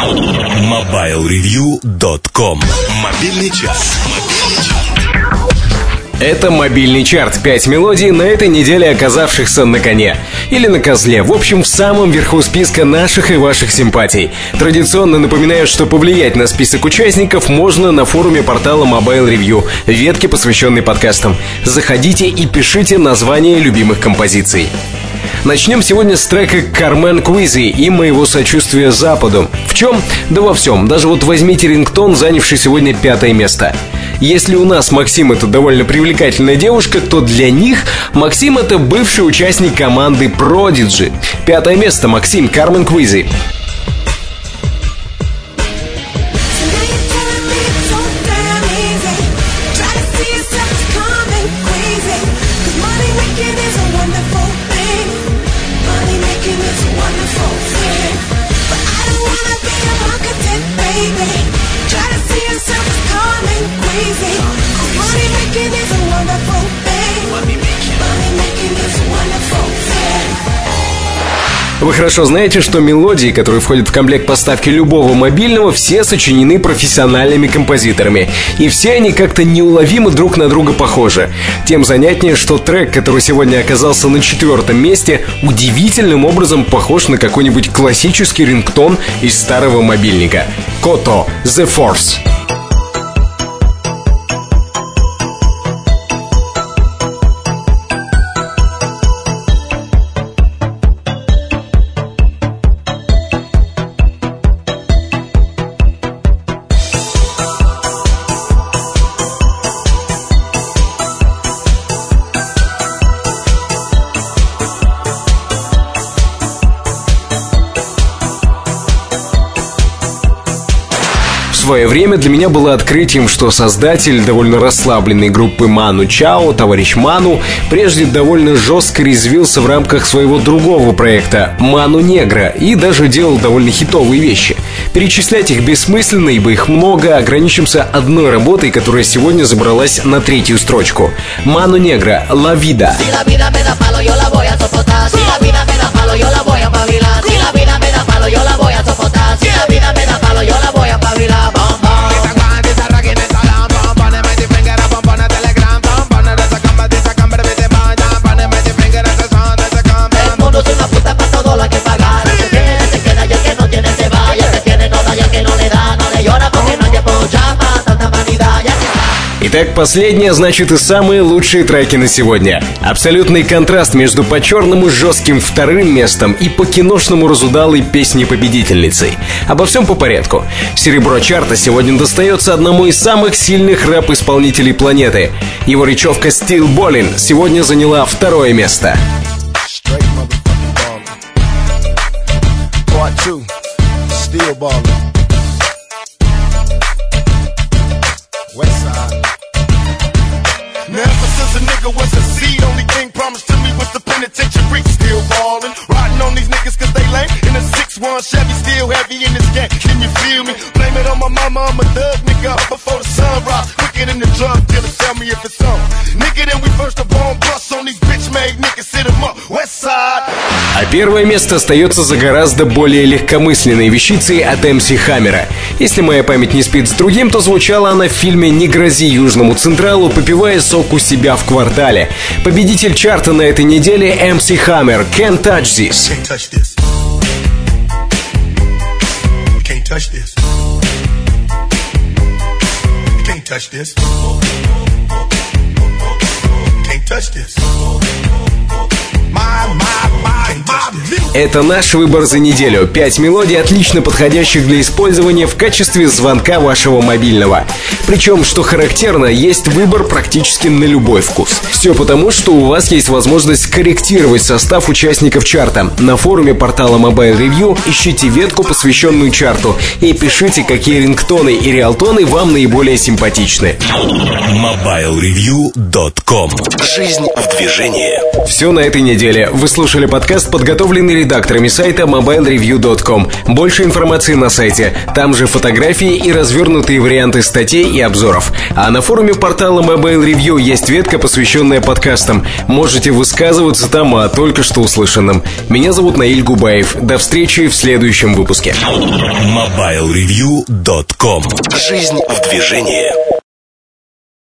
MobileReview.com Мобильный час. Это мобильный чарт. Пять мелодий на этой неделе оказавшихся на коне. Или на козле. В общем, в самом верху списка наших и ваших симпатий. Традиционно напоминаю, что повлиять на список участников можно на форуме портала Mobile Review, ветке, посвященной подкастам. Заходите и пишите названия любимых композиций. Начнем сегодня с трека «Кармен Куизи» и моего сочувствия Западу. В чем? Да во всем. Даже вот возьмите рингтон, занявший сегодня пятое место. Если у нас Максим это довольно привлекательная девушка, то для них Максим это бывший участник команды Prodigy. Пятое место Максим Кармен Квизи. Вы хорошо знаете, что мелодии, которые входят в комплект поставки любого мобильного, все сочинены профессиональными композиторами. И все они как-то неуловимо друг на друга похожи. Тем занятнее, что трек, который сегодня оказался на четвертом месте, удивительным образом похож на какой-нибудь классический рингтон из старого мобильника. Кото The Force. Свое время для меня было открытием, что создатель довольно расслабленной группы Ману Чао, товарищ Ману, прежде довольно жестко резвился в рамках своего другого проекта Ману Негра и даже делал довольно хитовые вещи. Перечислять их бессмысленно, ибо их много, ограничимся одной работой, которая сегодня забралась на третью строчку. Ману Негра «La Vida». Итак, последнее значит и самые лучшие треки на сегодня. Абсолютный контраст между по-черному жестким вторым местом и по-киношному разудалой песней победительницей. Обо всем по порядку. Серебро чарта сегодня достается одному из самых сильных рэп-исполнителей планеты. Его речевка Steel Ballin сегодня заняла второе место. Ballin'. Nigga was a seed, only thing promised to me was the penitentiary. Still ballin', riding on these niggas cause they lame. In a 6-1 Chevy, still heavy in this game. Can you feel me? Blame it on my mama, I'm a thug nigga. Before the sun rise, quicker than the drug dealer. Tell me if it's on. Nigga, then we first the bomb bust on these bitch made niggas. Sit them up, west side. А первое место остается за гораздо более легкомысленной вещицей от МС Хаммера. Если моя память не спит с другим, то звучала она в фильме «Не грози Южному Централу, попивая сок у себя в квартале». Победитель чарта на этой неделе МС Хаммер «Can't Touch This». Can't touch this. Can't touch this. Can't touch this. Can't touch this. My, my, Это наш выбор за неделю. Пять мелодий, отлично подходящих для использования в качестве звонка вашего мобильного. Причем, что характерно, есть выбор практически на любой вкус. Все потому, что у вас есть возможность корректировать состав участников чарта. На форуме портала Mobile Review ищите ветку, посвященную чарту, и пишите, какие рингтоны и реалтоны вам наиболее симпатичны. MobileReview.com Жизнь в движении. Все на этой неделе. Вы слушали подкаст, подготовленный редакторами сайта mobilereview.com. Больше информации на сайте. Там же фотографии и развернутые варианты статей и обзоров. А на форуме портала Mobile Review есть ветка, посвященная подкастам. Можете высказываться там о только что услышанном. Меня зовут Наиль Губаев. До встречи в следующем выпуске. MobileReview.com Жизнь в движении